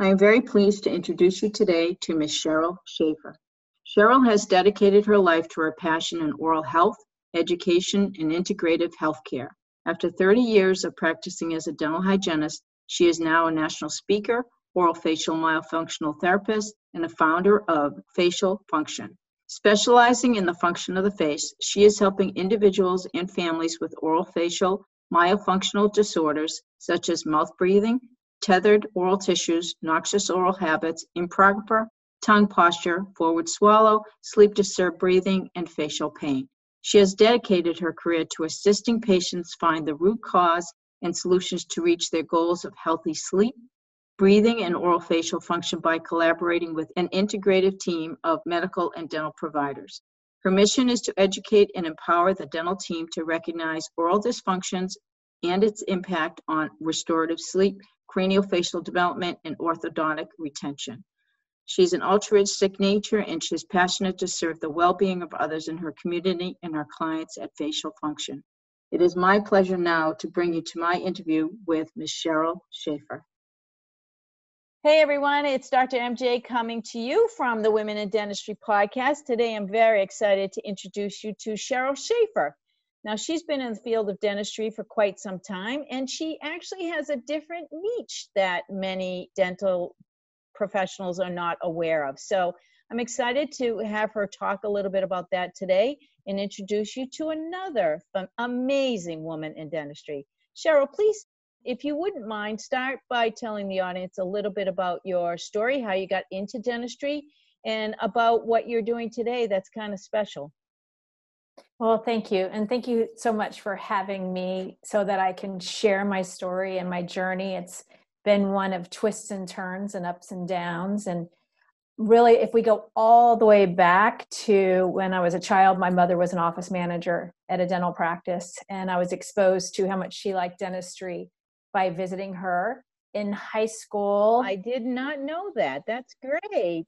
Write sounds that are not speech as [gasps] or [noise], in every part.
I am very pleased to introduce you today to Ms. Cheryl Shafer. Cheryl has dedicated her life to her passion in oral health, education, and integrative healthcare. After 30 years of practicing as a dental hygienist, she is now a national speaker, oral facial myofunctional therapist, and a founder of Facial Function. Specializing in the function of the face, she is helping individuals and families with oral facial myofunctional disorders such as mouth breathing, tethered oral tissues, noxious oral habits, improper tongue posture, forward swallow, sleep disturbed breathing, and facial pain. She has dedicated her career to assisting patients find the root cause and solutions to reach their goals of healthy sleep, breathing, and oral facial function by collaborating with an integrative team of medical and dental providers. Her mission is to educate and empower the dental team to recognize oral dysfunctions and its impact on restorative sleep, craniofacial development, and orthodontic retention. She's an altruistic nature and she's passionate to serve the well being of others in her community and her clients at Facial Function. It is my pleasure now to bring you to my interview with Ms. Cheryl Shafer. Hey everyone, it's Dr. MJ coming to you from the Women in Dentistry podcast. Today I'm very excited to introduce you to Cheryl Shafer. Now, she's been in the field of dentistry for quite some time, and she actually has a different niche that many dental professionals are not aware of. So, I'm excited to have her talk a little bit about that today and introduce you to another amazing woman in dentistry. Cheryl, please, if you wouldn't mind, start by telling the audience a little bit about your story, how you got into dentistry, and about what you're doing today that's kind of special. Well, thank you. And thank you so much for having me so that I can share my story and my journey. It's been one of twists and turns and ups and downs. And really, if we go all the way back to when I was a child, my mother was an office manager at a dental practice, and I was exposed to how much she liked dentistry by visiting her in high school. I did not know that. That's great.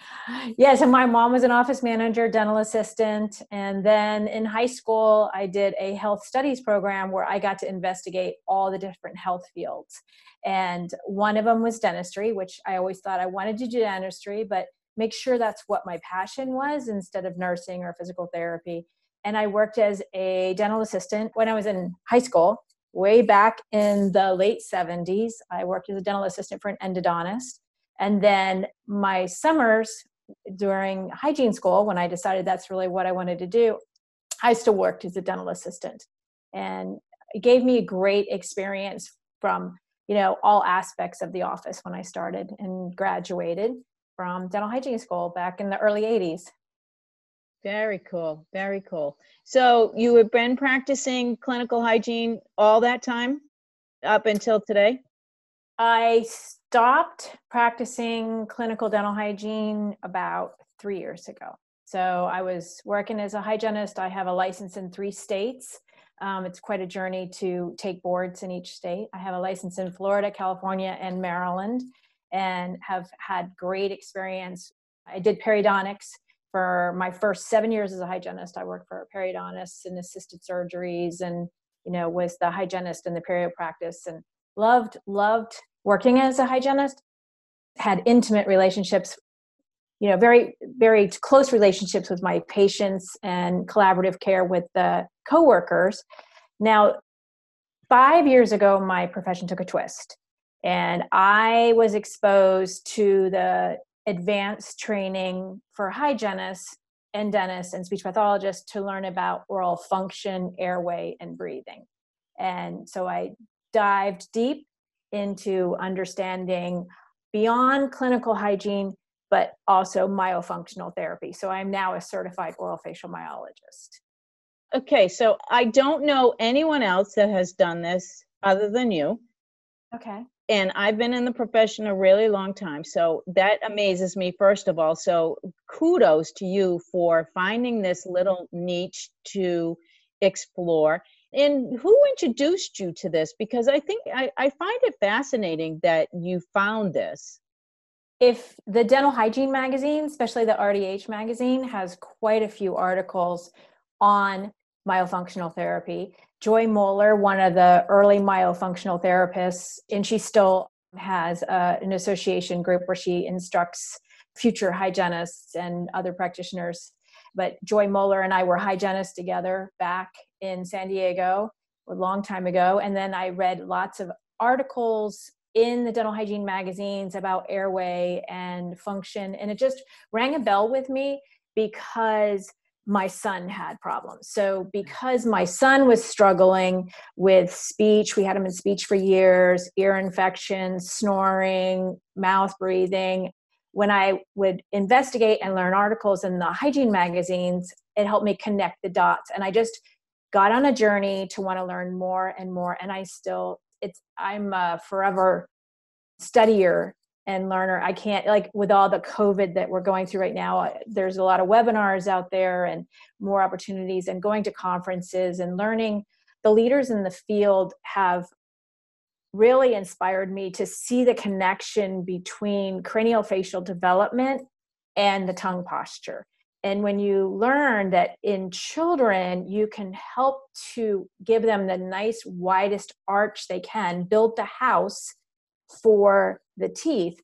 Yes, and my mom was an office manager, dental assistant. And then in high school, I did a health studies program where I got to investigate all the different health fields. And one of them was dentistry, which I always thought I wanted to do dentistry, but make sure that's what my passion was instead of nursing or physical therapy. And I worked as a dental assistant when I was in high school way back in the late 70s. I worked as a dental assistant for an endodontist. And then my summers during hygiene school, when I decided that's really what I wanted to do, I still worked as a dental assistant. And it gave me a great experience from you know all aspects of the office when I started and graduated from dental hygiene school back in the early 80s. Very cool. Very cool. So you have been practicing clinical hygiene all that time up until today? I stopped practicing clinical dental hygiene about three years ago. So I was working as a hygienist. I have a license in three states. Um, it's quite a journey to take boards in each state. I have a license in Florida, California, and Maryland, and have had great experience. I did periodontics for my first seven years as a hygienist, I worked for periodontists and assisted surgeries and, you know, was the hygienist in the perio practice and loved, loved working as a hygienist, had intimate relationships, you know, very, very close relationships with my patients and collaborative care with the coworkers. Now, five years ago, my profession took a twist and I was exposed to the advanced training for hygienists and dentists and speech pathologists to learn about oral function, airway, and breathing. And so I dived deep into understanding beyond clinical hygiene, but also myofunctional therapy. So I'm now a certified oral facial myologist. Okay, so I don't know anyone else that has done this other than you. Okay. And I've been in the profession a really long time. So that amazes me, first of all. So kudos to you for finding this little niche to explore. And who introduced you to this? Because I think I, I find it fascinating that you found this. If the dental hygiene magazine, especially the RDH magazine, has quite a few articles on myofunctional therapy. Joy Moeller, one of the early myofunctional therapists, and she still has uh, an association group where she instructs future hygienists and other practitioners. But Joy Moeller and I were hygienists together back in San Diego a long time ago. And then I read lots of articles in the dental hygiene magazines about airway and function. And it just rang a bell with me because my son had problems. So, mm-hmm. because my son was struggling with speech, we had him in speech for years, ear infections, snoring, mouth breathing. When I would investigate and learn articles in the hygiene magazines, it helped me connect the dots. And I just got on a journey to want to learn more and more. And I still, it's, I'm a forever studier and learner i can't like with all the covid that we're going through right now uh, there's a lot of webinars out there and more opportunities and going to conferences and learning. The leaders in the field have really inspired me to see the connection between craniofacial development and the tongue posture. And when you learn that in children you can help to give them the nice widest arch they can build the house for the teeth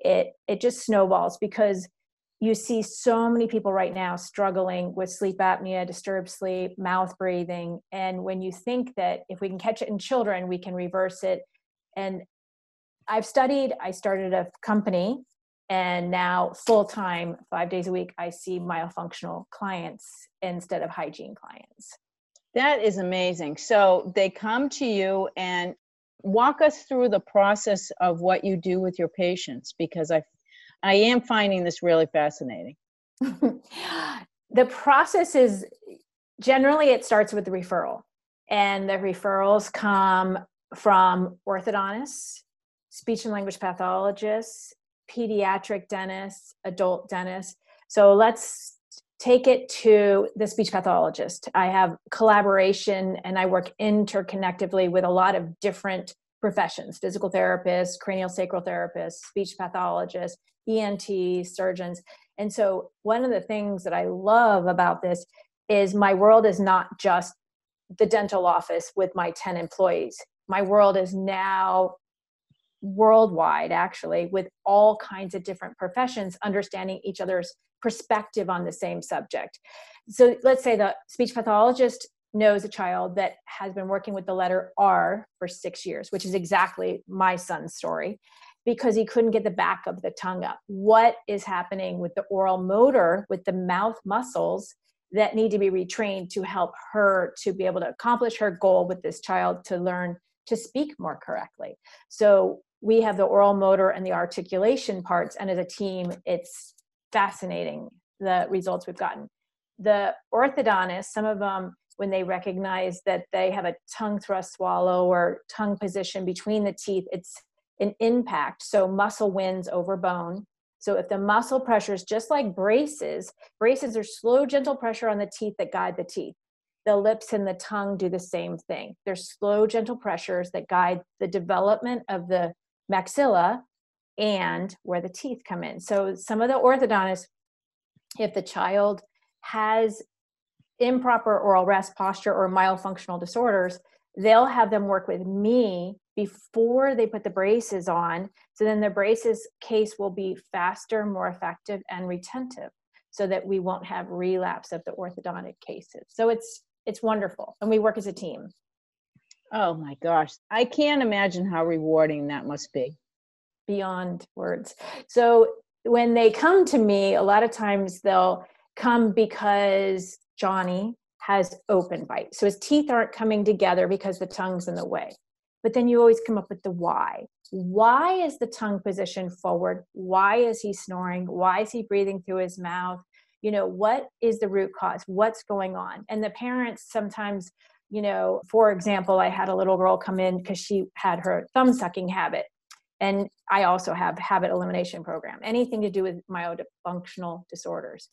it it just snowballs because you see so many people right now struggling with sleep apnea disturbed sleep mouth breathing. And when you think that if we can catch it in children we can reverse it. And i've studied i started a company and now full time 5 days a week i see myofunctional clients instead of hygiene clients. That is amazing. So they come to you and walk us through the process of what you do with your patients because I I am finding this really fascinating. [laughs] the process is generally it starts with the referral and the referrals come from orthodontists, speech and language pathologists, pediatric dentists, adult dentists. So let's take it to the speech pathologist. I have collaboration and I work interconnectively with a lot of different professions physical therapists, cranial sacral therapists, speech pathologists, ENT, surgeons. And so, one of the things that I love about this is my world is not just the dental office with my 10 employees. My world is now worldwide, actually, with all kinds of different professions understanding each other's perspective on the same subject. So let's say the speech pathologist knows a child that has been working with the letter R for six years, which is exactly my son's story, because he couldn't get the back of the tongue up. What is happening with the oral motor, with the mouth muscles that need to be retrained to help her to be able to accomplish her goal with this child to learn to speak more correctly? So we have the oral motor and the articulation parts, and as a team, it's fascinating the results we've gotten. The orthodontists, some of them, when they recognize that they have a tongue thrust swallow or tongue position between the teeth, it's an impact. So muscle wins over bone. So if the muscle pressure is just like braces, braces are slow, gentle pressure on the teeth that guide the teeth. The lips and the tongue do the same thing. They're slow, gentle pressures that guide the development of the maxilla and where the teeth come in. So some of the orthodontists, if the child has improper oral rest posture or myofunctional disorders, they'll have them work with me before they put the braces on. So then the braces case will be faster, more effective, and retentive so that we won't have relapse of the orthodontic cases. So it's it's wonderful. And we work as a team. Oh my gosh. I can't imagine how rewarding that must be beyond words. So when they come to me, a lot of times they'll come because Johnny has open bite. So his teeth aren't coming together because the tongue's in the way. But then you always come up with the why. Why is the tongue positioned forward? Why is he snoring? Why is he breathing through his mouth? You know, what is the root cause? What's going on? And the parents sometimes, you know, for example, I had a little girl come in because she had her thumb sucking habit And I also have habit elimination program, anything to do with myofunctional disorders.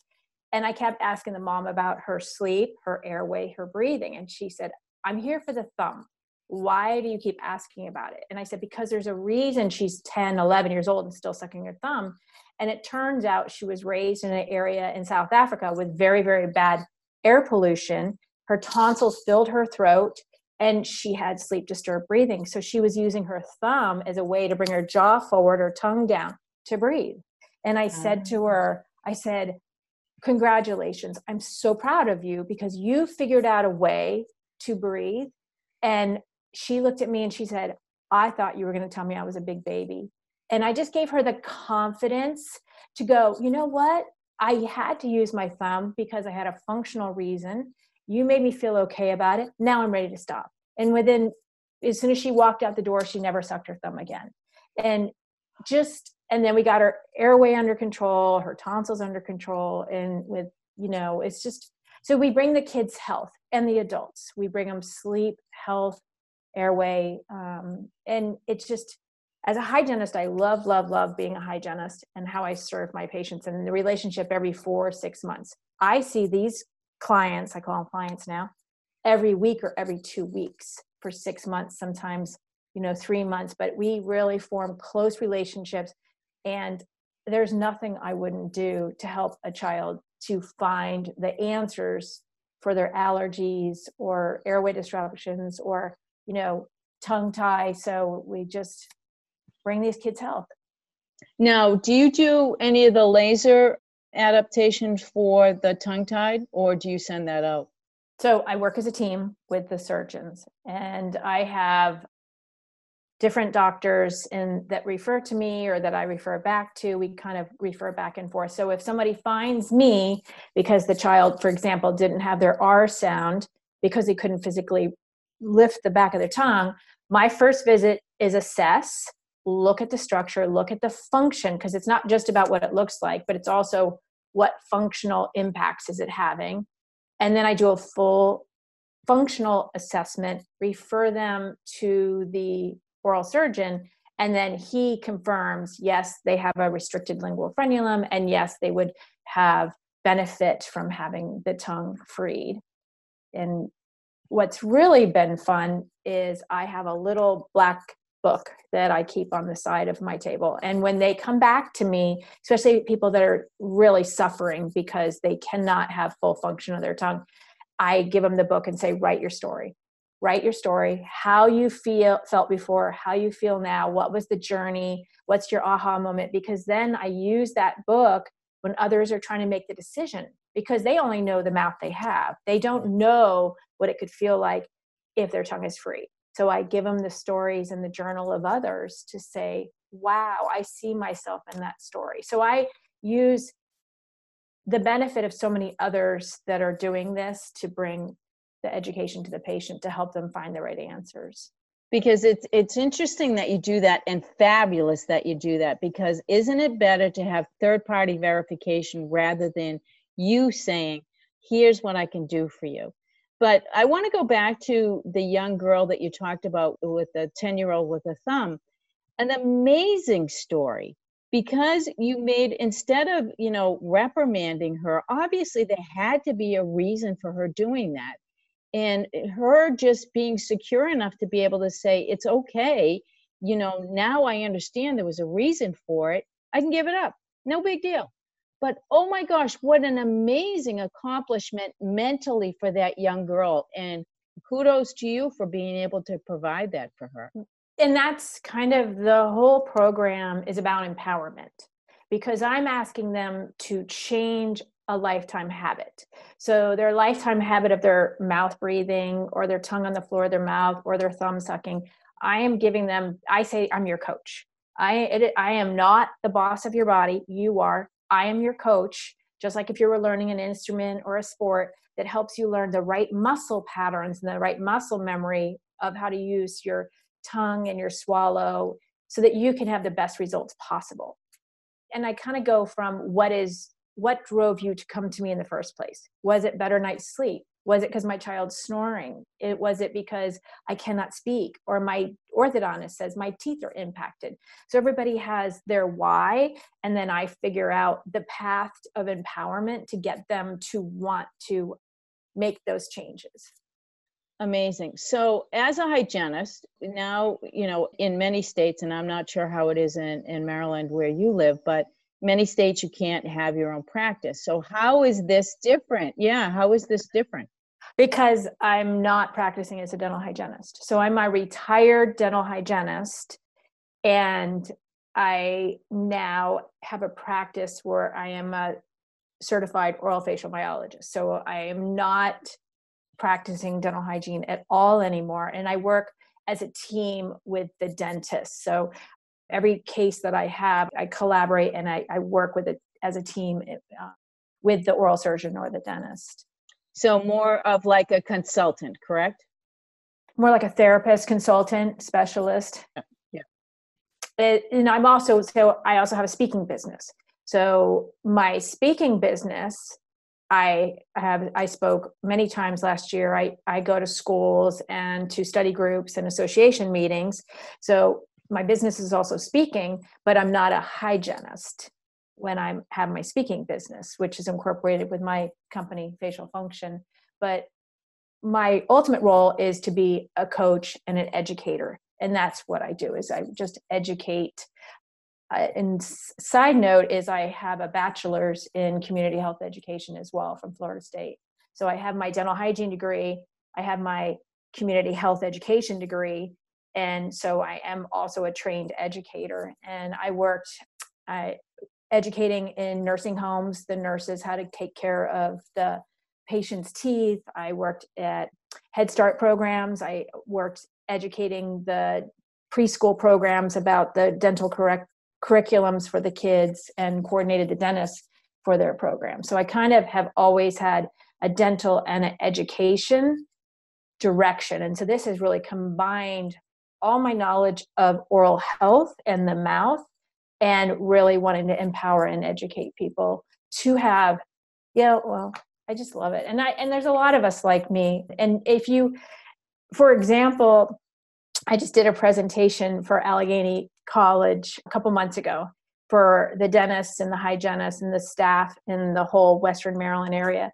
And I kept asking the mom about her sleep, her airway, her breathing. And she said, I'm here for the thumb. Why do you keep asking about it? And I said, because there's a reason she's 10, 11 years old and still sucking her thumb. And it turns out she was raised in an area in South Africa with very, very bad air pollution. Her tonsils filled her throat and she had sleep disturbed breathing. So she was using her thumb as a way to bring her jaw forward or tongue down to breathe. And I said to ah. her, I said, Congratulations. I'm so proud of you because you figured out a way to breathe. And she looked at me and she said, I thought you were going to tell me I was a big baby. And I just gave her the confidence to go, you know what? I had to use my thumb because I had a functional reason. You made me feel okay about it. Now I'm ready to stop. And within, as soon as she walked out the door, she never sucked her thumb again. And just, and then we got her airway under control, her tonsils under control. And with, you know, it's just, so we bring the kids health and the adults. We bring them sleep, health, airway. Um, and it's just, as a hygienist, I love, love, love being a hygienist and how I serve my patients and the relationship every four, six months. I see these clients, I call them clients now, every week or every two weeks for six months, sometimes, you know, three months, but we really form close relationships. And there's nothing I wouldn't do to help a child to find the answers for their allergies or airway disruptions or, you know, tongue tie. So we just, bring these kids health. Now, do you do any of the laser adaptations for the tongue tied or do you send that out? So I work as a team with the surgeons and I have different doctors in that refer to me or that I refer back to, we kind of refer back and forth. So if somebody finds me because the child, for example, didn't have their R sound because they couldn't physically lift the back of their tongue, my first visit is assess look at the structure, look at the function, because it's not just about what it looks like, but it's also what functional impacts is it having. And then I do a full functional assessment, refer them to the oral surgeon, and then he confirms yes, they have a restricted lingual frenulum, and yes, they would have benefit from having the tongue freed. And what's really been fun is I have a little black book that I keep on the side of my table. And when they come back to me, especially people that are really suffering because they cannot have full function of their tongue, I give them the book and say, write your story. Write your story, how you feel felt before, how you feel now, what was the journey, what's your aha moment? Because then I use that book when others are trying to make the decision because they only know the mouth they have. They don't know what it could feel like if their tongue is free. So I give them the stories in the journal of others to say, wow, I see myself in that story. So I use the benefit of so many others that are doing this to bring the education to the patient to help them find the right answers because it's it's interesting that you do that and fabulous that you do that because isn't it better to have third party verification rather than you saying here's what i can do for you but I want to go back to the young girl that you talked about with the 10 year old with a thumb. An amazing story because you made, instead of, you know, reprimanding her, obviously there had to be a reason for her doing that. And her just being secure enough to be able to say, it's okay. You know, now I understand there was a reason for it. I can give it up. No big deal but oh my gosh what an amazing accomplishment mentally for that young girl and kudos to you for being able to provide that for her mm, and that's kind of the whole program is about empowerment because i'm asking them to change a lifetime habit so their lifetime habit of their mouth breathing or their tongue on the floor of their mouth or their thumb sucking i am giving them i say i'm your coach I, it, I am not the boss of your body. You are. I am your coach, just like if you were learning an instrument or a sport that helps you learn the right muscle patterns and the right muscle memory of how to use your tongue and your swallow so that you can have the best results possible. And I kind of go from what is what drove you to come to me in the first place? Was it better night's sleep? Was it because my child's snoring? It was it because I cannot speak, or my orthodontist says my teeth are impacted. So everybody has their why, and then I figure out the path of empowerment to get them to want to make those changes. Amazing. So, as a hygienist, now, you know, in many states, and I'm not sure how it is in, in Maryland where you live, but many states you can't have your own practice. So, how is this different? Yeah, how is this different? Because I'm not practicing as a dental hygienist. So I'm a retired dental hygienist and I now have a practice where I am a certified oral facial myologist. So I am not practicing dental hygiene at all anymore and I work as a team with the dentist. So every case that I have, I collaborate and I, I work with it as a team uh, with the oral surgeon or the dentist. So, more of like a consultant, correct? More like a therapist, consultant, specialist. Yeah. It, and I'm also, so I also have a speaking business. So, my speaking business, I have I spoke many times last year. I I go to schools and to study groups and association meetings. So my business is also speaking, but I'm not a hygienist when I have my speaking business, which is incorporated with my company, Facial Function. But my ultimate role is to be a coach and an educator, and that's what I do. Is I just educate. Uh, and side note is I have a bachelor's in community health education as well from Florida State. So I have my dental hygiene degree. I have my community health education degree, and so I am also a trained educator. And I worked I educating in nursing homes the nurses how to take care of the patient's teeth. I worked at Head Start programs. I worked educating the preschool programs about the dental correct curriculums for the kids and coordinated the dentists for their program. So I kind of have always had a dental and an education direction. And so this has really combined all my knowledge of oral health and the mouth and really wanting to empower and educate people to have yeah well i just love it. And i and there's a lot of us like me. And if you for example i just did a presentation for Allegany College a couple months ago for the dentists and the hygienists and the staff in the whole western maryland area.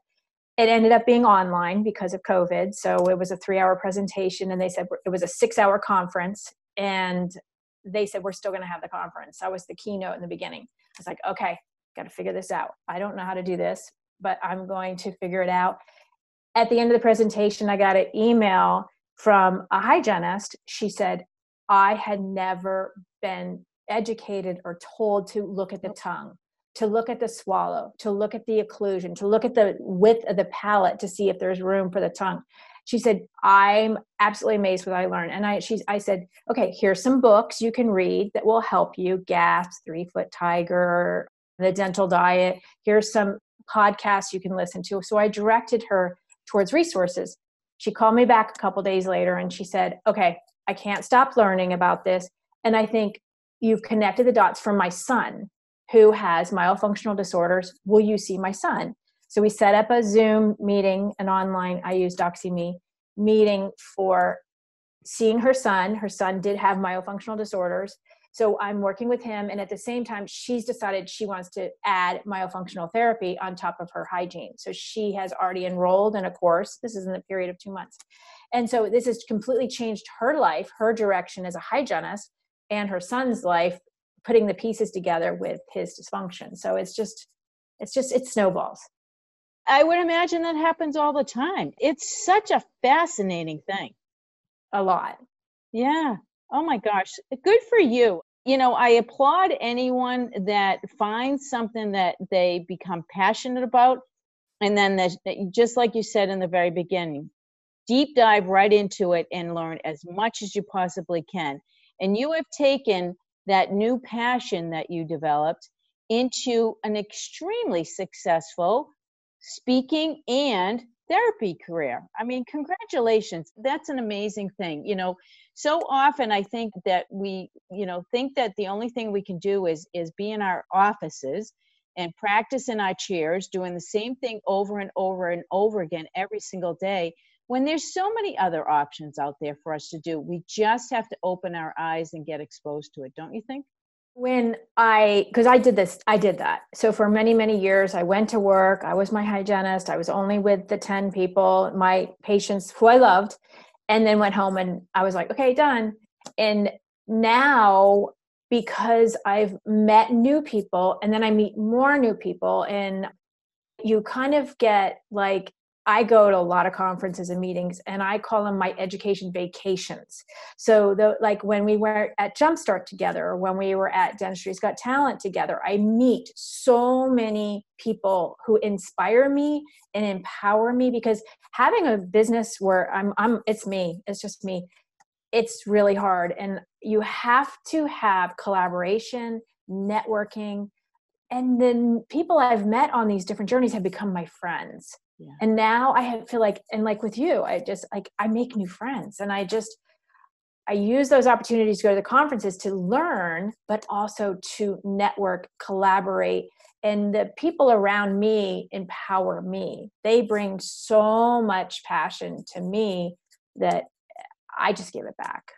It ended up being online because of covid so it was a three hour presentation and they said it was a six hour conference and they said we're still going to have the conference. That was the keynote in the beginning. I was like, okay, got to figure this out. I don't know how to do this, but I'm going to figure it out. At the end of the presentation, I got an email from a hygienist. She said, I had never been educated or told to look at the tongue, to look at the swallow, to look at the occlusion, to look at the width of the palate to see if there's room for the tongue she said i'm absolutely amazed with what i learned. And i she's i said okay here's some books you can read that will help you gasp three foot tiger the dental diet. Here's some podcasts you can listen to. So i directed her towards resources. She called me back a couple days later and she said okay i can't stop learning about this and i think you've connected the dots for my son who has myofunctional disorders. Will you see my son so we set up a Zoom meeting, an online, I use DoxyMe, meeting for seeing her son. Her son did have myofunctional disorders. So I'm working with him. And at the same time, she's decided she wants to add myofunctional therapy on top of her hygiene. So she has already enrolled in a course. This is in the period of two months. And so this has completely changed her life, her direction as a hygienist, and her son's life, putting the pieces together with his dysfunction. So it's just, it's just, it snowballs. I would imagine that happens all the time. It's such a fascinating thing. A lot. Yeah. Oh my gosh. Good for you. You know, I applaud anyone that finds something that they become passionate about. And then, that, just like you said in the very beginning, deep dive right into it and learn as much as you possibly can. And you have taken that new passion that you developed into an extremely successful speaking and therapy career. I mean, congratulations. That's an amazing thing. You know, so often I think that we, you know, think that the only thing we can do is is be in our offices and practice in our chairs, doing the same thing over and over and over again every single day, when there's so many other options out there for us to do. We just have to open our eyes and get exposed to it, don't you think? When I, because I did this, I did that. So for many, many years, I went to work. I was my hygienist. I was only with the 10 people, my patients who I loved, and then went home and I was like, okay, done. And now, because I've met new people and then I meet more new people, and you kind of get like I go to a lot of conferences and meetings and I call them my education vacations. So the like when we were at Jumpstart together or when we were at Dentistry's Got Talent together, I meet so many people who inspire me and empower me because having a business where I'm I'm it's me, it's just me. It's really hard and you have to have collaboration, networking, and then people I've met on these different journeys have become my friends yeah. and now i feel like and like with you i just like i make new friends and i just i use those opportunities to go to the conferences to learn but also to network collaborate and the people around me empower me. They bring so much passion to me that i just give it back.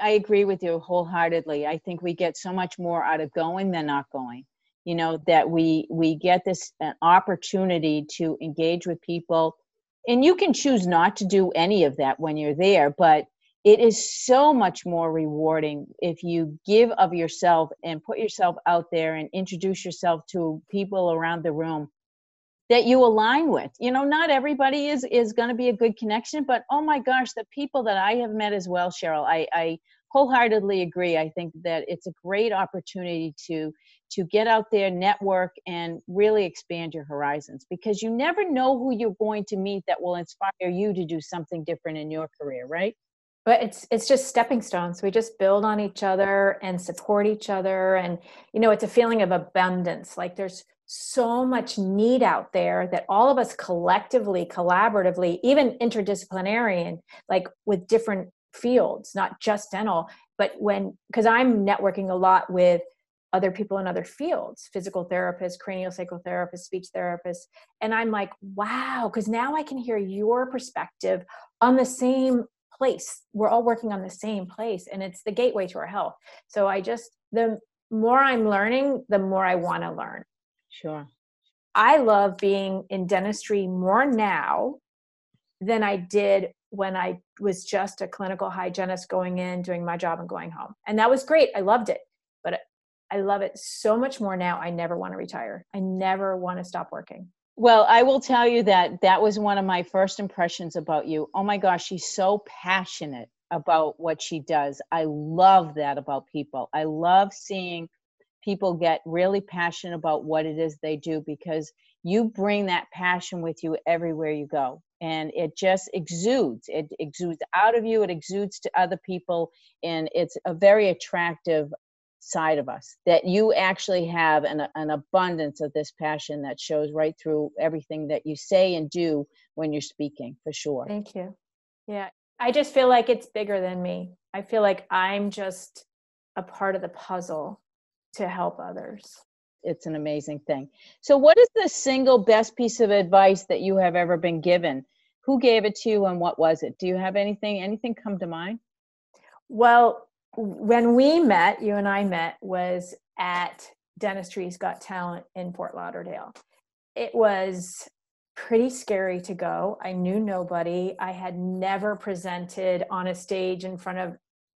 I agree with you wholeheartedly. I think we get so much more out of going than not going you know that we we get this an opportunity to engage with people. And you can choose not to do any of that when you're there but it is so much more rewarding if you give of yourself and put yourself out there and introduce yourself to people around the room that you align with. You know not everybody is is going to be a good connection but oh my gosh the people that i have met as well cheryl i i wholeheartedly agree. I think that it's a great opportunity to to get out there, network, and really expand your horizons because you never know who you're going to meet that will inspire you to do something different in your career, right? But it's it's just stepping stones. We just build on each other and support each other, and you know, it's a feeling of abundance. Like there's so much need out there that all of us collectively, collaboratively, even interdisciplinary, and like with different fields, not just dental, but when because I'm networking a lot with other people in other fields physical therapists cranial sacral therapists speech therapists. And i'm like wow because now i can hear your perspective on the same place. We're all working on the same place and it's the gateway to our health. So i just the more i'm learning the more i want to learn. Sure. I love being in dentistry more now than i did when i was just a clinical hygienist going in doing my job and going home. And that was great. I loved it I love it so much more now. I never want to retire. I never want to stop working. Well, I will tell you that that was one of my first impressions about you. Oh my gosh, she's so passionate about what she does. I love that about people. I love seeing people get really passionate about what it is they do because you bring that passion with you everywhere you go and it just exudes it exudes out of you it exudes to other people and it's a very attractive side of us that you actually have an, an abundance of this passion that shows right through everything that you say and do when you're speaking for sure. Thank you. Yeah i just feel like it's bigger than me. I feel like i'm just a part of the puzzle to help others. It's an amazing thing. So what is the single best piece of advice that you have ever been given? Who gave it to you and what was it? Do you have anything anything come to mind? Well when we met, you and I met, was at Dentistry's Got Talent in Fort Lauderdale. It was pretty scary to go. I knew nobody. I had never presented on a stage in front of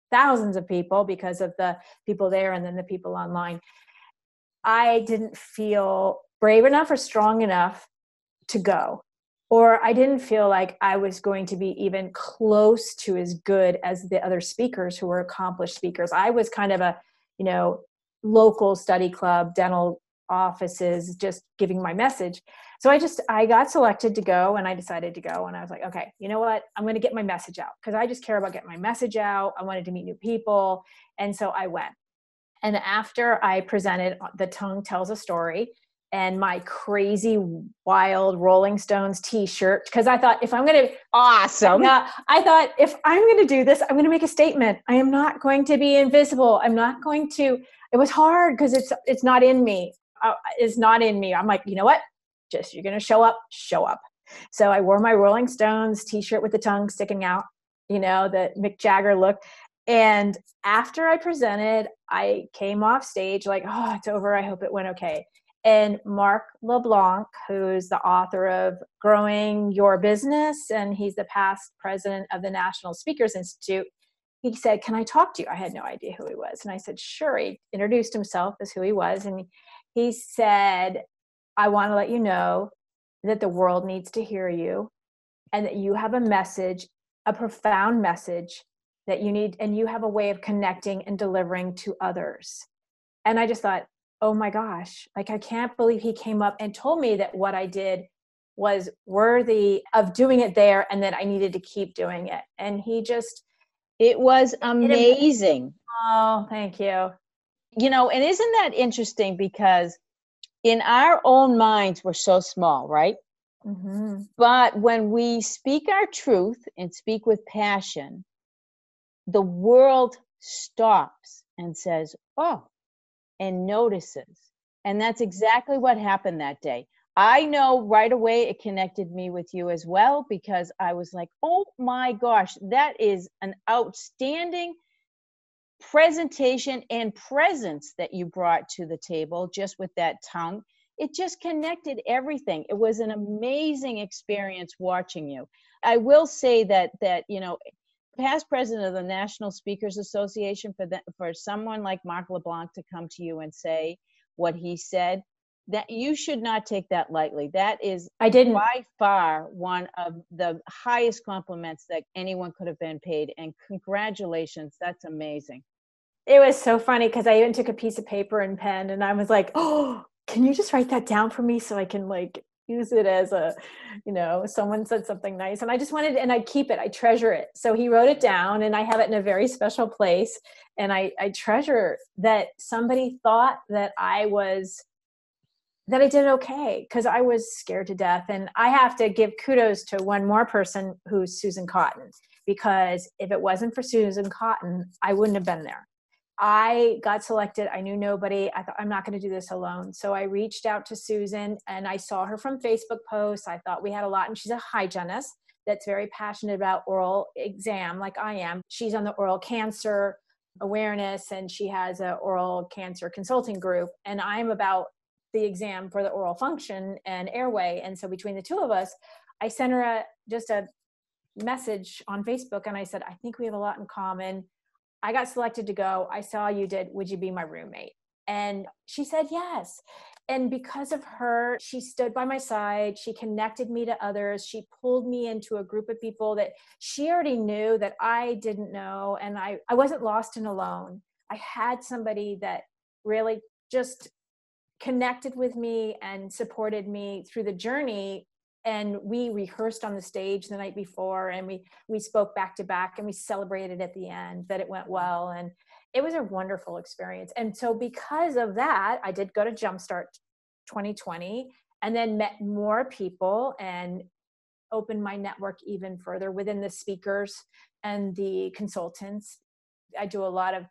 thousands of people because of the people there and then the people online. I didn't feel brave enough or strong enough to go or I didn't feel like I was going to be even close to as good as the other speakers who were accomplished speakers. I was kind of a, you know, local study club, dental offices, just giving my message. So I just I got selected to go and I decided to go and I was like, okay, you know what? I'm going to get my message out because I just care about getting my message out. I wanted to meet new people, and so I went. And after I presented, uh, the tongue tells a story and my crazy wild Rolling Stones t-shirt because I thought if I'm going to awesome. Yeah, I thought if I'm going to do this, I'm going to make a statement. I am not going to be invisible. I'm not going to it was hard because it's it's not in me. uh, is not in me. I'm like, you know what? Just you're gonna show up, show up. So I wore my Rolling Stones t-shirt with the tongue sticking out, you know, the Mick Jagger look. And after I presented, I came off stage like, oh, it's over. I hope it went okay. And Mark LeBlanc, who's the author of Growing Your Business, and he's the past president of the National Speakers Institute, he said, Can I talk to you? I had no idea who he was. And I said, Sure. He introduced himself as who he was. And he said, I want to let you know that the world needs to hear you and that you have a message, a profound message that you need, and you have a way of connecting and delivering to others. And I just thought, oh my gosh, like I can't believe he came up and told me that what I did was worthy of doing it there and that I needed to keep doing it. And he just, it was amazing. Oh, thank you. You know, and isn't that interesting because in our own minds, we're so small, right? Mm-hmm. But when we speak our truth and speak with passion, the world stops and says, Oh, and notices. And that's exactly what happened that day. I know right away it connected me with you as well because I was like, oh my gosh, that is an outstanding presentation and presence that you brought to the table just with that tongue. It just connected everything. It was an amazing experience watching you. I will say that that you know past president of the National Speakers Association for that for someone like Mark LeBlanc to come to you and say what he said that you should not take that lightly. That is I didn't by far one of the highest compliments that anyone could have been paid and congratulations. That's amazing. It was so funny because I even took a piece of paper and pen and I was like, [gasps] "Oh, can you just write that down for me so I can like use it as a you know someone said something nice and i just wanted and i keep it i treasure it. So he wrote it down and i have it in a very special place and i i treasure that somebody thought that i was that i did okay because i was scared to death. And i have to give kudos to one more person who's susan cotton because if it wasn't for susan cotton i wouldn't have been there I got selected. I knew nobody. I thought I'm not going to do this alone. So I reached out to Susan and I saw her from Facebook posts. I thought we had a lot, and she's a hygienist that's very passionate about oral exam, like I am. She's on the oral cancer awareness and she has a oral cancer consulting group. And I'm about the exam for the oral function and airway. And so between the two of us, I sent her a, just a message on Facebook and I said, I think we have a lot in common I got selected to go. I saw you did. Would you be my roommate? And she said yes. And because of her, she stood by my side. She connected me to others. She pulled me into a group of people that she already knew that I didn't know. And I, I wasn't lost and alone. I had somebody that really just connected with me and supported me through the journey and we rehearsed on the stage the night before and we we spoke back to back and we celebrated at the end that it went mm-hmm. well and it was a wonderful experience. And so because of that i did go to jumpstart 2020 and then met more people and opened my network even further within the speakers and the consultants. I do a lot of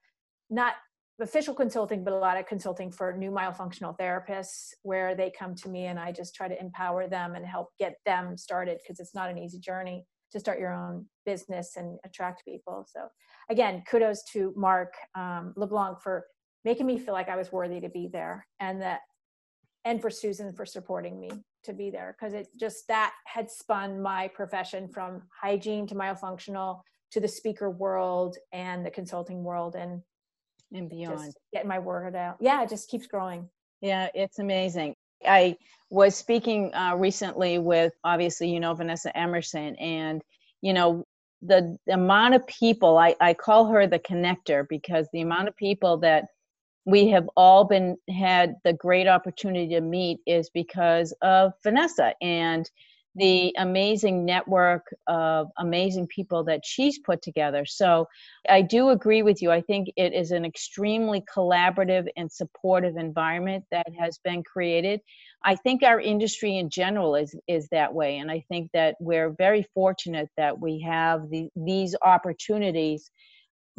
not official consulting, but a lot of consulting for new myofunctional therapists where they come to me and I just try to empower them and help get them started because it's not an easy journey to start your own business and attract people. So again, kudos to Mark um, LeBlanc for making me feel like I was worthy to be there and that and for Susan for supporting me to be there because it just that had spun my profession from hygiene to myofunctional to the speaker world and the consulting world and and beyond. getting my word out. Yeah, it just keeps growing. Yeah, it's amazing. I was speaking uh, recently with, obviously, you know, Vanessa Emerson, and, you know, the, the amount of people, I, I call her the connector because the amount of people that we have all been had the great opportunity to meet is because of Vanessa. And the amazing network of amazing people that she's put together. So I do agree with you. I think it is an extremely collaborative and supportive environment that has been created. I think our industry in general is is that way, and I think that we're very fortunate that we have the, these opportunities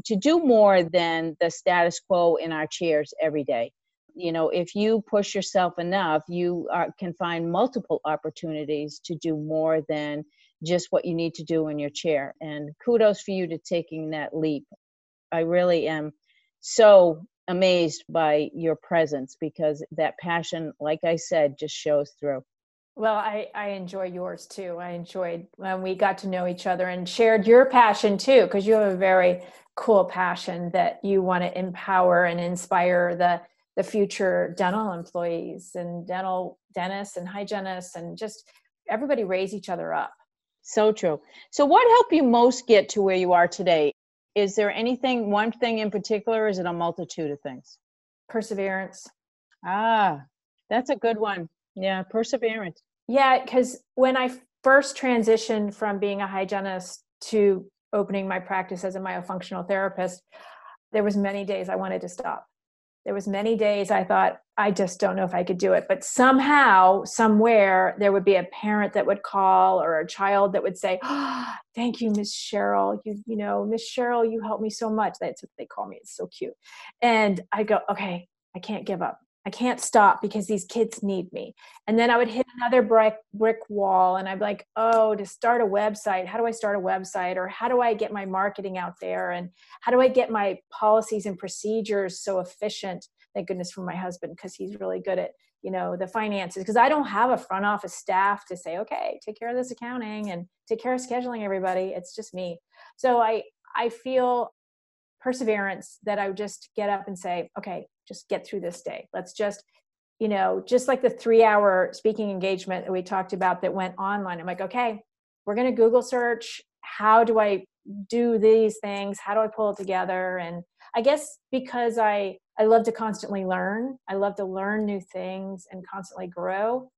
to do more than the status quo in our chairs every day. You know if you push yourself enough you are, can find multiple opportunities to do more than just what you need to do in your chair and kudos for you to taking that leap. I really am so amazed by your presence because that passion like i said just shows through. Well i i enjoy yours too. I enjoyed when we got to know each other and shared your passion too because you have a very cool passion that you want to empower and inspire the the future dental employees and dental dentists and hygienists and just everybody raise each other up. So true. So what helped you most get to where you are today? Is there anything one thing in particular is it a multitude of things? Perseverance. Ah that's a good one. Yeah perseverance. Yeah because when i first transitioned from being a hygienist to opening my practice as a myofunctional therapist there was many days i wanted to stop there was many days i thought i just don't know if i could do it. But somehow somewhere there would be a parent that would call or a child that would say oh, [gasps] thank you miss cheryl. You you know miss cheryl you helped me so much. That's what they call me. It's so cute. And i go okay i can't give up I can't stop because these kids need me. And then I would hit another brick brick wall and I'd be like, oh, to start a website, how do I start a website? Or how do I get my marketing out there? And how do I get my policies and procedures so efficient? Thank goodness for my husband, because he's really good at, you know, the finances. Because I don't have a front office staff to say, okay, take care of this accounting and take care of scheduling everybody. It's just me. So I I feel perseverance that I would just get up and say, okay, just get through this day. Let's just, you know, just like the three hour speaking engagement that we talked about that went online. I'm like, okay, we're going to Google search. How do I do these things? How do I pull it together? And I guess because I, I love to constantly learn, I love to learn new things and constantly grow.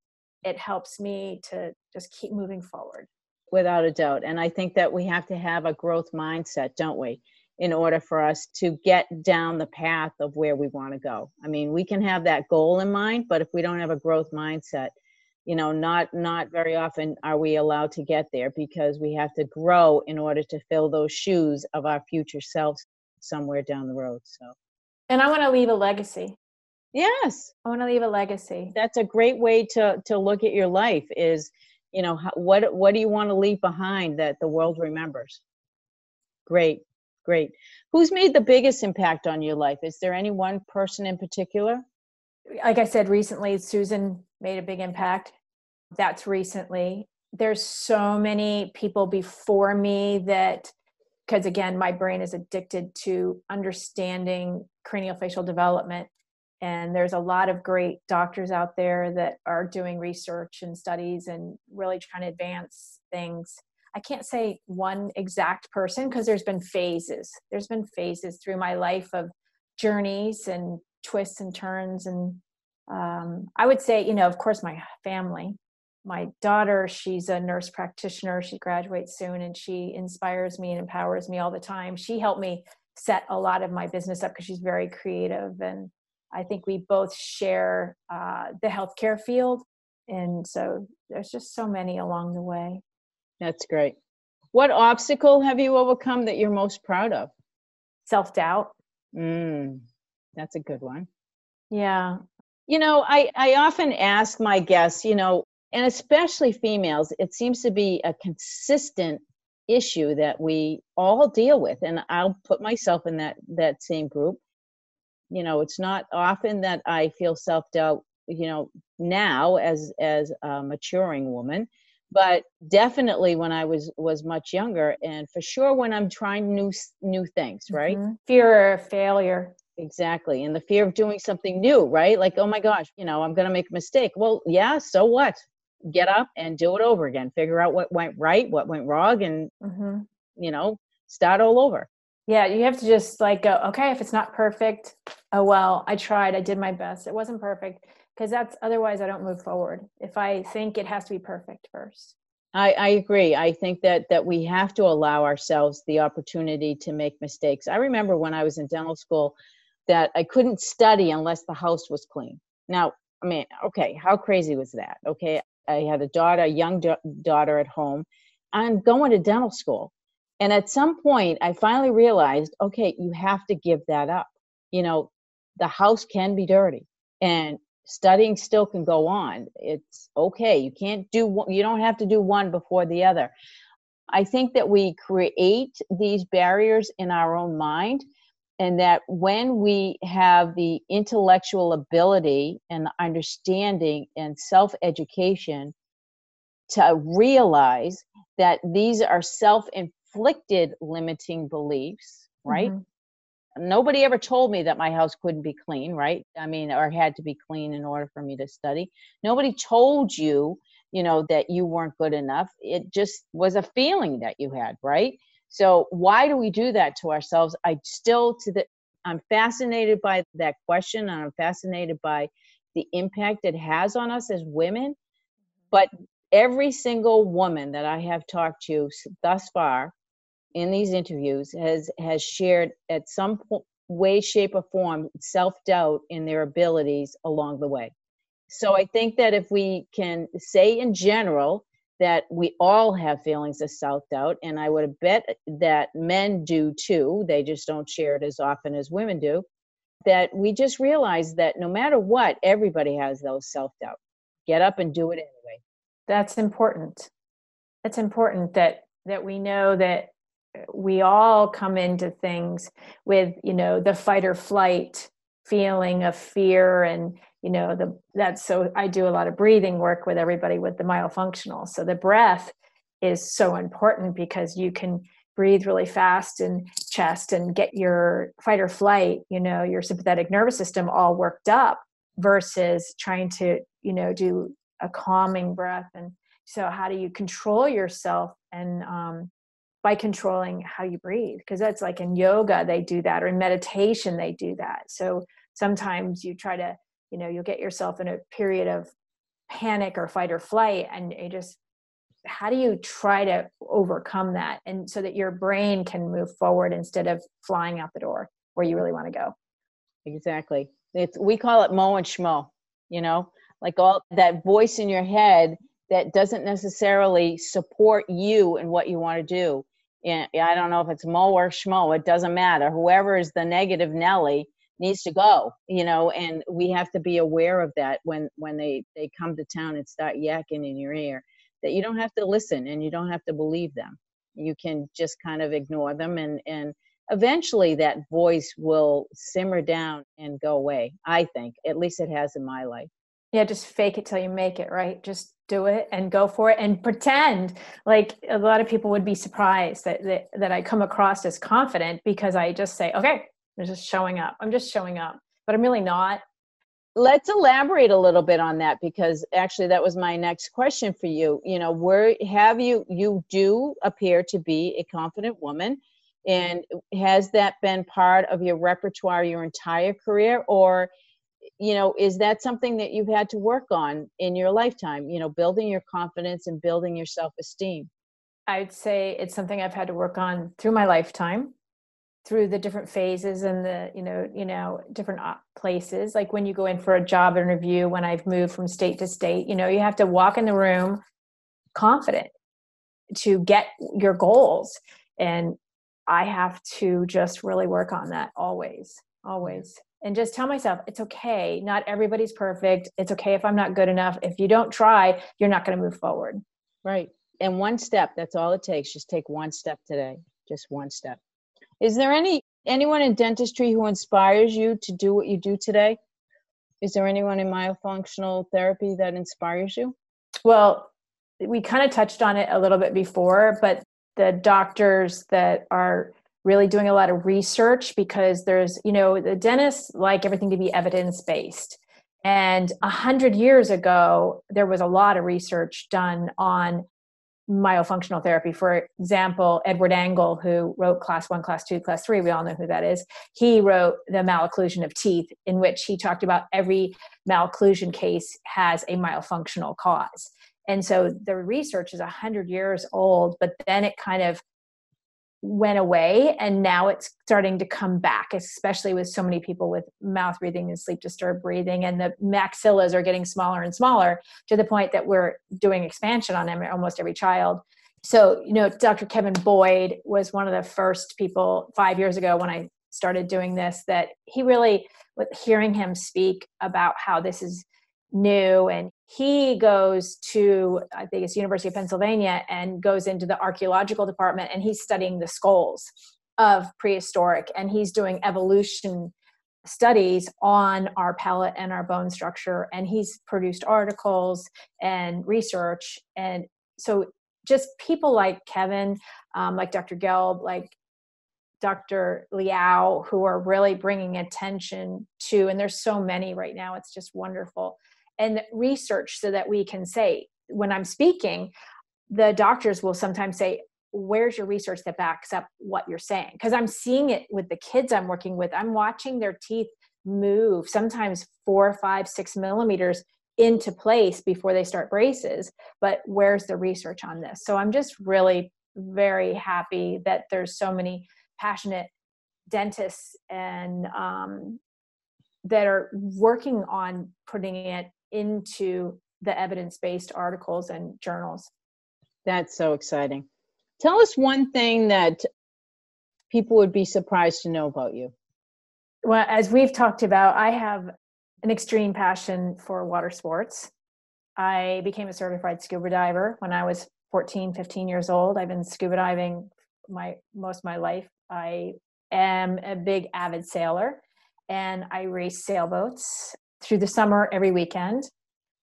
It helps me to just keep moving forward. Without a doubt. And I think that we have to have a growth mindset, don't we? In order for us to get down the path of where we want to go. I mean, we can have that goal in mind, but if we don't have a growth mindset, you know, not not very often are we allowed to get there because we have to grow in order to fill those shoes of our future selves somewhere down the road. So, and I want to leave a legacy. Yes, I want to leave a legacy. That's a great way to to look at your life. Is you know what what do you want to leave behind that the world remembers? Great great. Who's made the biggest impact on your life? Is there any one person in particular? Like I said recently, Susan made a big impact. That's recently. There's so many people before me that, because again, my brain is addicted to understanding craniofacial development. And there's a lot of great doctors out there that are doing research and studies and really trying to advance things I can't say one exact person because there's been phases. There's been phases through my life of journeys and twists and turns. And um, I would say, you know, of course, my family. My daughter, she's a nurse practitioner. She graduates soon and she inspires me and empowers me all the time. She helped me set a lot of my business up because she's very creative. And I think we both share uh, the healthcare field. And so there's just so many along the way. That's great. What obstacle have you overcome that you're most proud of? Self doubt. Mm, that's a good one. Yeah. You know, I, I often ask my guests, you know, and especially females, it seems to be a consistent issue that we all deal with. And I'll put myself in that, that same group. You know, it's not often that I feel self doubt, you know, now as, as a maturing woman but definitely when i was was much younger and for sure when i'm trying new new things right? Mm-hmm. fear of failure. Exactly and the fear of doing something new right? Like oh my gosh you know i'm going to make a mistake. Well yeah so what? Get up and do it over again. Figure out what went right what went wrong and mm-hmm. you know start all over. Yeah you have to just like go okay if it's not perfect oh well i tried i did my best. It wasn't perfect because that's otherwise I don't move forward. If I think it has to be perfect first. I, I agree. I think that that we have to allow ourselves the opportunity to make mistakes. I remember when I was in dental school that I couldn't study unless the house was clean. Now, I mean, okay, how crazy was that? Okay, I had a daughter, a young da- daughter at home. I'm going to dental school. And at some point, I finally realized, okay, you have to give that up. You know, the house can be dirty and studying still can go on it's okay you can't do you don't have to do one before the other i think that we create these barriers in our own mind and that when we have the intellectual ability and the understanding and self education to realize that these are self inflicted limiting beliefs, right? Mm-hmm. Nobody ever told me that my house couldn't be clean, right? I mean, or had to be clean in order for me to study. Nobody told you, you know, that you weren't good enough. It just was a feeling that you had, right? So why do we do that to ourselves? I still to the I'm fascinated by that question and I'm fascinated by the impact it has on us as women. Mm-hmm. But every single woman that I have talked to thus far in these interviews has has shared at some way shape or form self-doubt in their abilities along the way. So I think that if we can say in general that we all have feelings of self doubt, and I would bet that men do too, they just don't share it as often as women do. That we just realize that no matter what, everybody has those self doubt. Get up and do it anyway. That's important. It's important that that we know that we all come into things with you know the fight or flight feeling of fear and you know the that's so i do a lot of breathing work with everybody with the myofunctional. So the breath is so important because you can breathe really fast and chest and get your fight or flight you know your sympathetic nervous system all worked up versus trying to you know do a calming breath. And so how do you control yourself and um, by controlling how you breathe because that's like in yoga they do that or in meditation they do that. So sometimes you try to you know you'll get yourself in a period of panic or fight or flight and you just how do you try to overcome that and so that your brain can move forward instead of flying out the door where you really want to go? Exactly. It's we call it mo and schmo you know? Like all that voice in your head that doesn't necessarily support you and what you want to do i don't know if it's mo or schmo it doesn't matter. Whoever is the negative nelly needs to go you know and we have to be aware of that when when they they come to town and start yakking in your ear that you don't have to listen and you don't have to believe them. You can just kind of ignore them and and eventually that voice will simmer down and go away i think at least it has in my life. Yeah just fake it till you make it right? Just do it and go for it and pretend like a lot of people would be surprised that that, that i come across as confident because i just say okay I'm just showing up. I'm just showing up, but I'm really not. Let's elaborate a little bit on that because actually that was my next question for you. You know, where have you you do appear to be a confident woman and has that been part of your repertoire your entire career or you know is that something that you've had to work on in your lifetime you know building your confidence and building your self-esteem? I'd say it's something i've had to work on through my lifetime through the different phases and the you know you know different uh, places. Like when you go in for a job interview when i've moved from state to state you know you have to walk in the room confident to get your goals and i have to just really work on that always always and just tell myself it's okay. Not everybody's perfect. It's okay if i'm not good enough. If you don't try you're not going to move forward. Right. And one step that's all it takes. Just take one step today. Just one step. Is there any anyone in dentistry who inspires you to do what you do today? Is there anyone in myofunctional therapy that inspires you? Well, we kind of touched on it a little bit before, but the doctors that are really doing a lot of research because there's, you know, the dentists like everything to be evidence based. And a hundred years ago, there was a lot of research done on myofunctional therapy. For example, Edward Angle, who wrote Class One, Class Two, Class Three, we all know who that is. He wrote The Malocclusion of Teeth, in which he talked about every malocclusion case has a myofunctional cause. And so the research is 100 years old, but then it kind of went away and now it's starting to come back especially with so many people with mouth breathing and sleep disturbed breathing and the maxillas are getting smaller and smaller to the point that we're doing expansion on them almost every child. So you know dr kevin boyd was one of the first people five years ago when i started doing this that he really with hearing him speak about how this is new and he goes to i think it's university of pennsylvania and goes into the archaeological department and he's studying the skulls of prehistoric and he's doing evolution studies on our palate and our bone structure and he's produced articles and research and so just people like kevin um, like dr gelb like dr liao who are really bringing attention to and there's so many right now it's just wonderful and research so that we can say when i'm speaking the doctors will sometimes say where's your research that backs up what you're saying? Because i'm seeing it with the kids i'm working with. I'm watching their teeth move sometimes four five six millimeters into place before they start braces but where's the research on this? So i'm just really very happy that there's so many passionate dentists and um, that are working on putting it into the evidence-based articles and journals. That's so exciting. Tell us one thing that people would be surprised to know about you. Well as we've talked about i have an extreme passion for water sports. I became a certified scuba diver when i was 14 15 years old. I've been scuba diving my most of my life. I am a big avid sailor and i race sailboats through the summer every weekend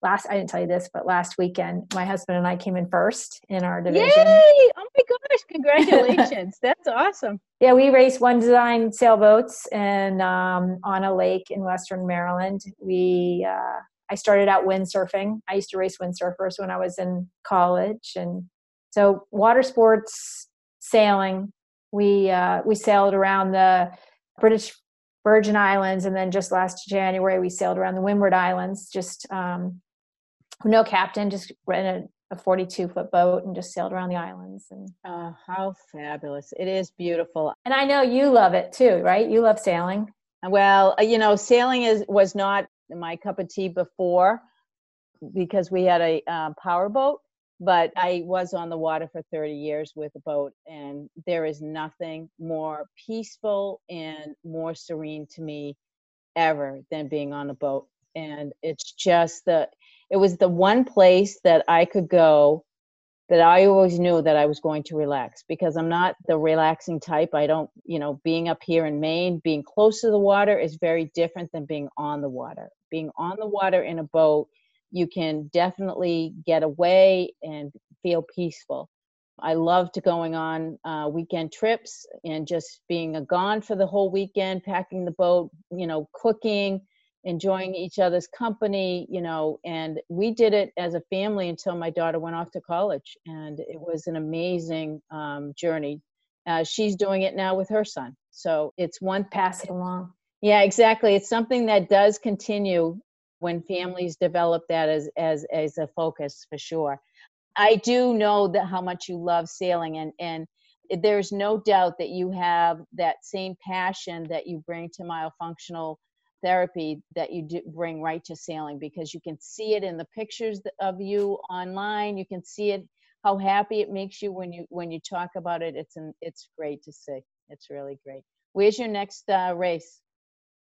last I didn't tell you this, but last weekend my husband and I came in first in our division. Yay! Oh my gosh, congratulations. [laughs] That's awesome. Yeah, we raced one design sailboats and um, on a lake in western Maryland. We uh, I started out windsurfing. I used to race windsurfers when I was in college and so water sports, sailing. We uh, we sailed around the British Virgin Islands, and then just last January we sailed around the Windward Islands, just um, no captain, just rented a 42 foot boat and just sailed around the islands. And oh, how fabulous! It is beautiful. And I know you love it too, right? You love sailing. Well, uh, you know, sailing is was not my cup of tea before because we had a uh, power boat but I was on the water for 30 years with a boat, and there is nothing more peaceful and more serene to me ever than being on a boat. And it's just the, it was the one place that I could go that I always knew that I was going to relax because I'm not the relaxing type. I don't, you know, being up here in Maine, being close to the water is very different than being on the water. Being on the water in a boat you can definitely get away and feel peaceful. I loved going on uh, weekend trips and just being a gone for the whole weekend, packing the boat, you know, cooking, enjoying each other's company, you know, and we did it as a family until my daughter went off to college. And it was an amazing um, journey. Uh, she's doing it now with her son. So it's one pass it along. Yeah, exactly. It's something that does continue when families develop that as as as a focus for sure. I do know that how much you love sailing and and there's no doubt that you have that same passion that you bring to myofunctional therapy that you bring right to sailing because you can see it in the pictures of you online. You can see it how happy it makes you when you when you talk about it. It's an it's great to see. It's really great. Where's your next uh, race?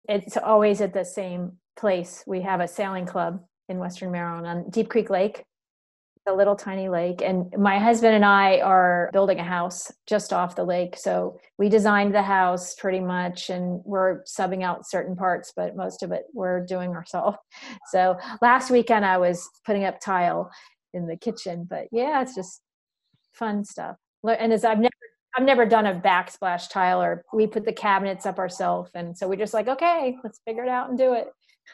It's always at the same place. We have a sailing club in Western Maryland on Deep Creek Lake, a little tiny lake. And my husband and I are building a house just off the lake. So we designed the house pretty much, and we're subbing out certain parts, but most of it we're doing ourselves. [laughs] So last weekend I was putting up tile in the kitchen, but yeah, it's just fun stuff. And as I've never I've never done a backsplash tile or we put the cabinets up ourselves. And so we're just like, okay, let's figure it out and do it.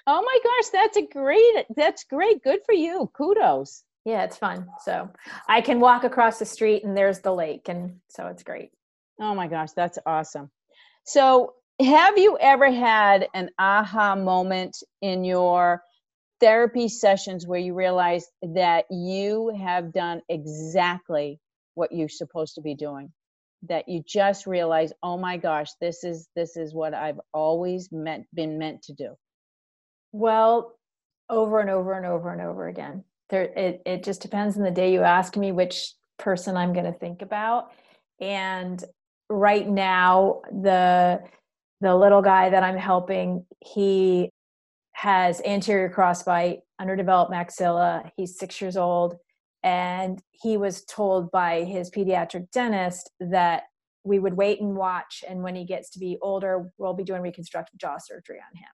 Oh my gosh, that's a great, that's great. Good for you. Kudos. Yeah, it's fun. So I can walk across the street and there's the lake. And so it's great. Oh my gosh, that's awesome. So have you ever had an aha moment in your therapy sessions where you realize that you have done exactly what you're supposed to be doing? that you just realize oh my gosh this is this is what i've always meant been meant to do well over and over and over and over again there it, it just depends on the day you ask me which person i'm going to think about and right now the the little guy that I'm helping, he has anterior crossbite, underdeveloped maxilla. He's six years old. And he was told by his pediatric dentist that we would wait and watch. And when he gets to be older, we'll be doing reconstructive jaw surgery on him.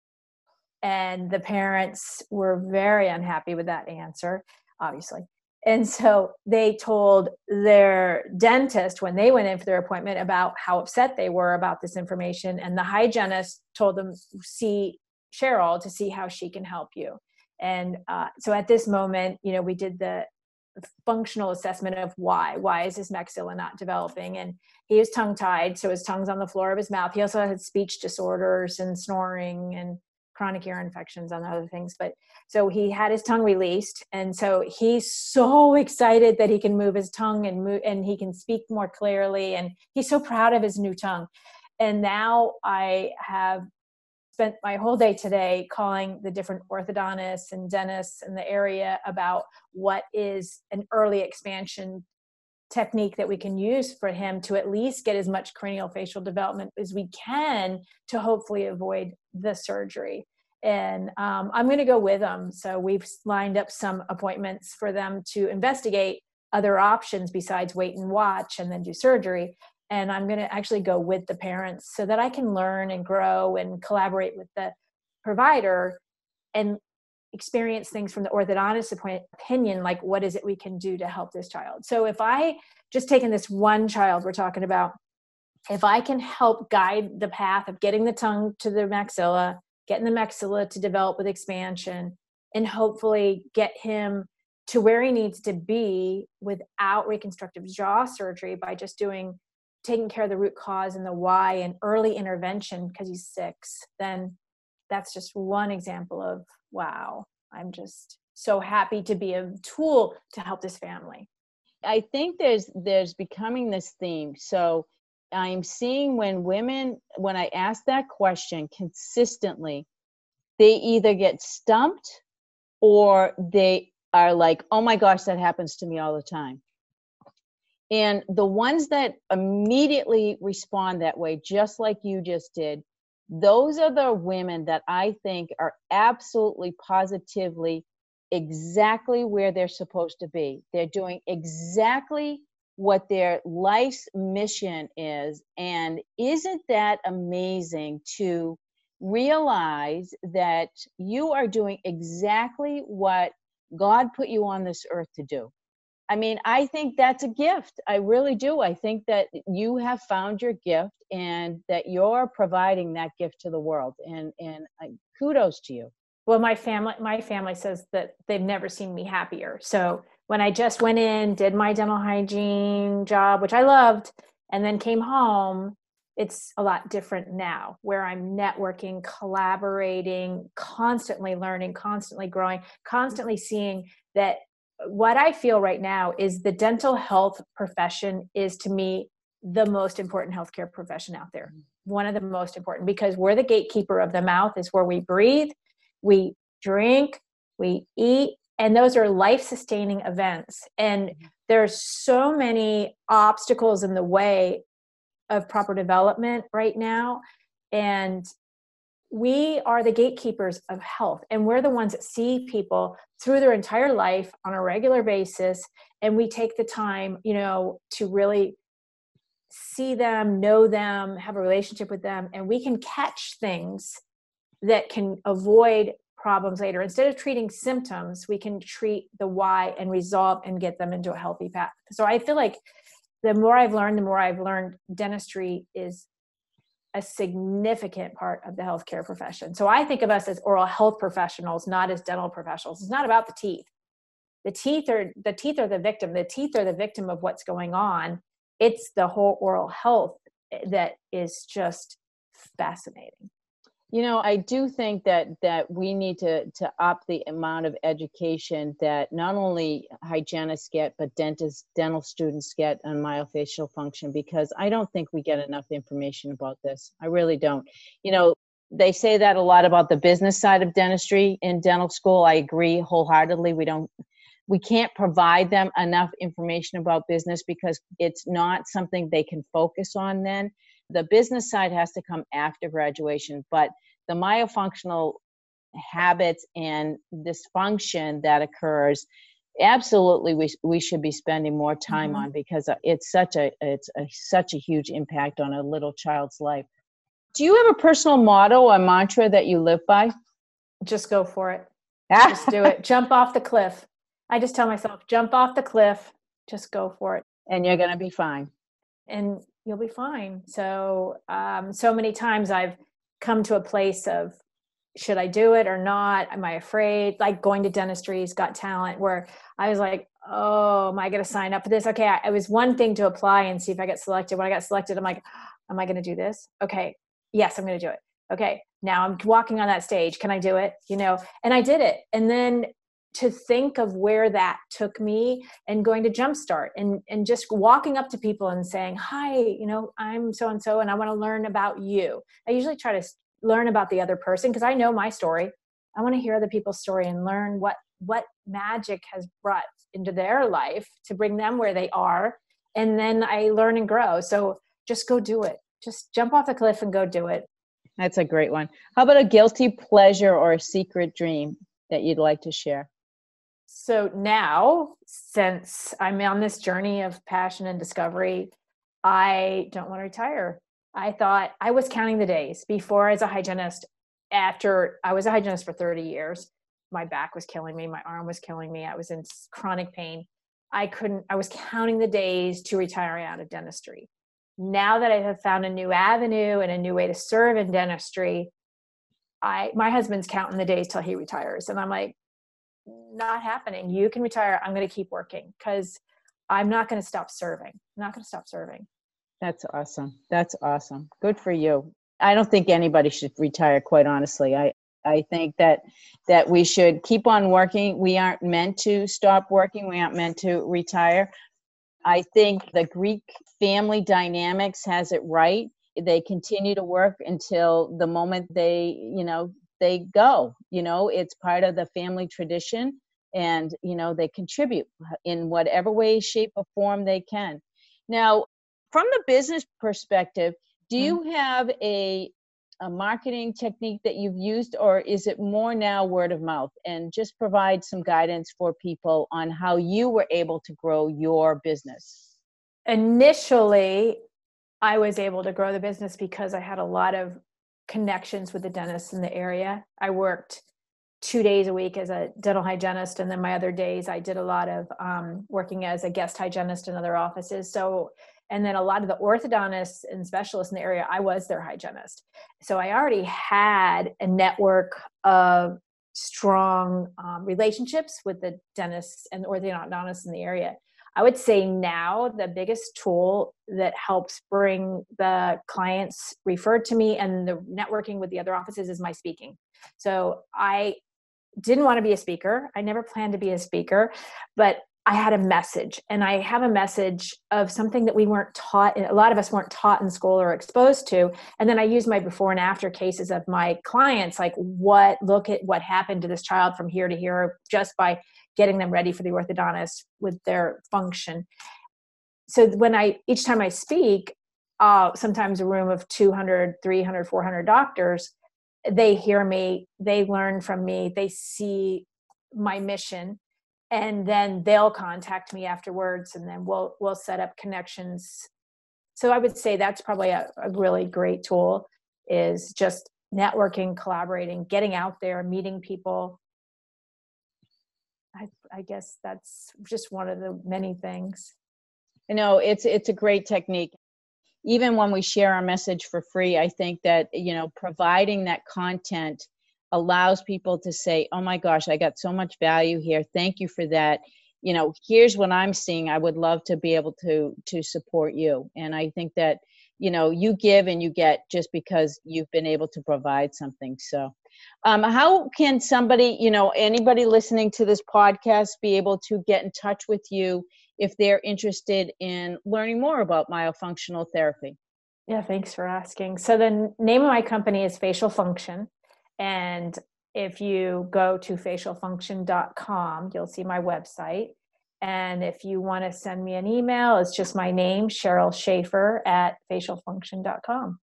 And the parents were very unhappy with that answer, obviously. And so they told their dentist when they went in for their appointment about how upset they were about this information. And the hygienist told them, see Cheryl to see how she can help you. And uh, so at this moment, you know, we did the functional assessment of why. Why is his maxilla not developing? And he is tongue tied, so his tongue's on the floor of his mouth. He also had speech disorders and snoring and chronic ear infections and other things. But so he had his tongue released, and so he's so excited that he can move his tongue and move, and he can speak more clearly, and he's so proud of his new tongue. And now I have spent my whole day today calling the different orthodontists and dentists in the area about what is an early expansion technique that we can use for him to at least get as much craniofacial development as we can to hopefully avoid the surgery. And um, i'm going to go with them so we've lined up some appointments for them to investigate other options besides wait and watch and then do surgery. And i'm going to actually go with the parents so that i can learn and grow and collaborate with the provider and experience things from the orthodontist opinion like what is it we can do to help this child? So if i just taking this one child we're talking about if i can help guide the path of getting the tongue to the maxilla getting the maxilla to develop with expansion and hopefully get him to where he needs to be without reconstructive jaw surgery by just doing taking care of the root cause and the why and early intervention because he's six then that's just one example of wow, I'm just so happy to be a tool to help this family. I think there's there's becoming this theme. So I'm seeing when women when I ask that question consistently, they either get stumped or they are like, "Oh my gosh, that happens to me all the time." And the ones that immediately respond that way, just like you just did, those are the women that I think are absolutely positively exactly where they're supposed to be. They're doing exactly what their life's mission is. And isn't that amazing to realize that you are doing exactly what God put you on this earth to do? I mean, I think that's a gift. I really do. I think that you have found your gift and that you're providing that gift to the world. And and I, kudos to you. Well, my family my family says that they've never seen me happier. So when I just went in, did my dental hygiene job, which I loved, and then came home, it's a lot different now where I'm networking, collaborating, constantly learning, constantly growing, constantly seeing that what I feel right now is the dental health profession is to me the most important healthcare profession out there. One of the most important because we're the gatekeeper of the mouth, is where we breathe, we drink, we eat, and those are life sustaining events. And there's so many obstacles in the way of proper development right now. And we are the gatekeepers of health and we're the ones that see people through their entire life on a regular basis and we take the time you know to really see them know them have a relationship with them and we can catch things that can avoid problems later. Instead of treating symptoms we can treat the why and resolve and get them into a healthy path. So i feel like the more i've learned the more i've learned dentistry is a significant part of the healthcare profession. So I think of us as oral health professionals, not as dental professionals. It's not about the teeth. The teeth are the teeth are the victim. The teeth are the victim of what's going on. It's the whole oral health that is just fascinating you know i do think that that we need to to up the amount of education that not only hygienists get but dentists dental students get on myofacial function because i don't think we get enough information about this. I really don't. You know they say that a lot about the business side of dentistry in dental school. I agree wholeheartedly. We don't we can't provide them enough information about business because it's not something they can focus on then The business side has to come after graduation, but the myofunctional habits and dysfunction that occurs absolutely we, we should be spending more time mm-hmm. on because uh, it's such a it's a, such a huge impact on a little child's life. Do you have a personal motto or mantra that you live by? Just go for it. [laughs] Just do it. Jump off the cliff. I just tell myself jump off the cliff. Just go for it. And you're going to be fine. And you'll be fine so um so many times i've come to a place of should I do it or not? Am I afraid? Like going to dentistry's got talent where I was like, oh, am I going to sign up for this? Okay. I, it was one thing to apply and see if I get selected. When I got selected, I'm like, am I going to do this? Okay. Yes, I'm going to do it. Okay. Now I'm walking on that stage. Can I do it? You know, and I did it. And then to think of where that took me and going to jumpstart and and just walking up to people and saying hi you know i'm so and so and i want to learn about you i usually try to learn about the other person because I know my story. I want to hear other people's story and learn what what magic has brought into their life to bring them where they are and then I learn and grow. So just go do it. Just jump off the cliff and go do it. That's a great one. How about a guilty pleasure or a secret dream that you'd like to share? So now, since I'm on this journey of passion and discovery, I don't want to retire. I thought I was counting the days before as a hygienist. After I was a hygienist for 30 years, my back was killing me, my arm was killing me, I was in chronic pain. I couldn't, I was counting the days to retire out of dentistry. Now that I have found a new avenue and a new way to serve in dentistry, I my husband's counting the days till he retires. And I'm like, not happening. You can retire. I'm going to keep working because I'm not going to stop serving. I'm not going to stop serving. That's awesome. That's awesome. Good for you. I don't think anybody should retire quite honestly. I I think that that we should keep on working. We aren't meant to stop working. We aren't meant to retire. I think the Greek family dynamics has it right. They continue to work until the moment they, you know, they go. You know, it's part of the family tradition and, you know, they contribute in whatever way, shape, or form they can. Now, from the business perspective, do mm-hmm. you have a a marketing technique that you've used or is it more now word of mouth and just provide some guidance for people on how you were able to grow your business initially i was able to grow the business because i had a lot of connections with the dentists in the area. I worked two days a week as a dental hygienist and then my other days i did a lot of um, working as a guest hygienist in other offices. So and then a lot of the orthodontists and specialists in the area i was their hygienist. So i already had a network of strong um, relationships with the dentists and the orthodontists in the area i would say now the biggest tool that helps bring the clients referred to me and the networking with the other offices is my speaking so i didn't want to be a speaker. I never planned to be a speaker, but I had a message, and I have a message of something that we weren't taught, a lot of us weren't taught in school or exposed to. And then I use my before and after cases of my clients, like what, look at what happened to this child from here to here just by getting them ready for the orthodontist with their function. So when I, each time I speak, uh, sometimes a room of 200, 300, 400 doctors, they hear me, they learn from me, they see my mission and then they'll contact me afterwards and then we'll we'll set up connections so i would say that's probably a, a really great tool is just networking collaborating getting out there meeting people I, I guess that's just one of the many things you know it's it's a great technique even when we share our message for free i think that you know providing that content allows people to say, oh my gosh, I got so much value here. Thank you for that. You know, here's what I'm seeing. I would love to be able to to support you. And I think that, you know, you give and you get just because you've been able to provide something. So um, how can somebody, you know, anybody listening to this podcast be able to get in touch with you if they're interested in learning more about myofunctional therapy? Yeah, thanks for asking. So the name of my company is Facial Function. And if you go to facialfunction.com, you'll see my website. And if you want to send me an email, it's just my name, Cheryl Shafer at facialfunction.com.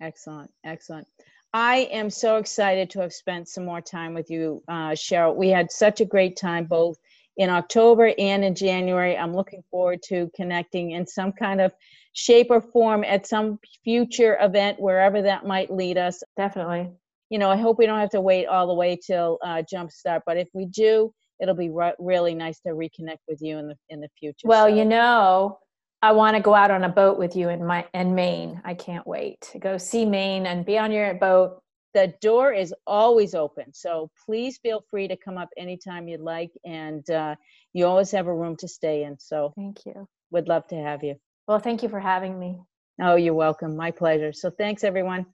Excellent, excellent. I am so excited to have spent some more time with you, uh, Cheryl. We had such a great time both in October and in January. I'm looking forward to connecting in some kind of shape or form at some future event, wherever that might lead us. Definitely. You know, I hope we don't have to wait all the way till uh, Jumpstart, but if we do, it'll be re- really nice to reconnect with you in the in the future. Well, So- you know, I want to go out on a boat with you in my in Maine. I can't wait to go see Maine and be on your boat. the door is always open so please feel free to come up anytime you'd like and uh, you always have a room to stay in so Thank you. would love to have you Well, thank you for having me. oh you're welcome my pleasure so thanks everyone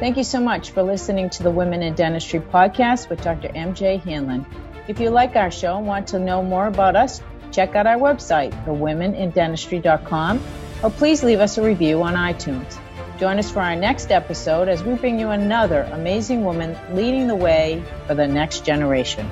Thank you so much for listening to the Women in Dentistry podcast with Dr. MJ Hanlon. If you like our show and want to know more about us, check out our website, thewomenindentistry.com, or please leave us a review on iTunes. Join us for our next episode as we bring you another amazing woman leading the way for the next generation.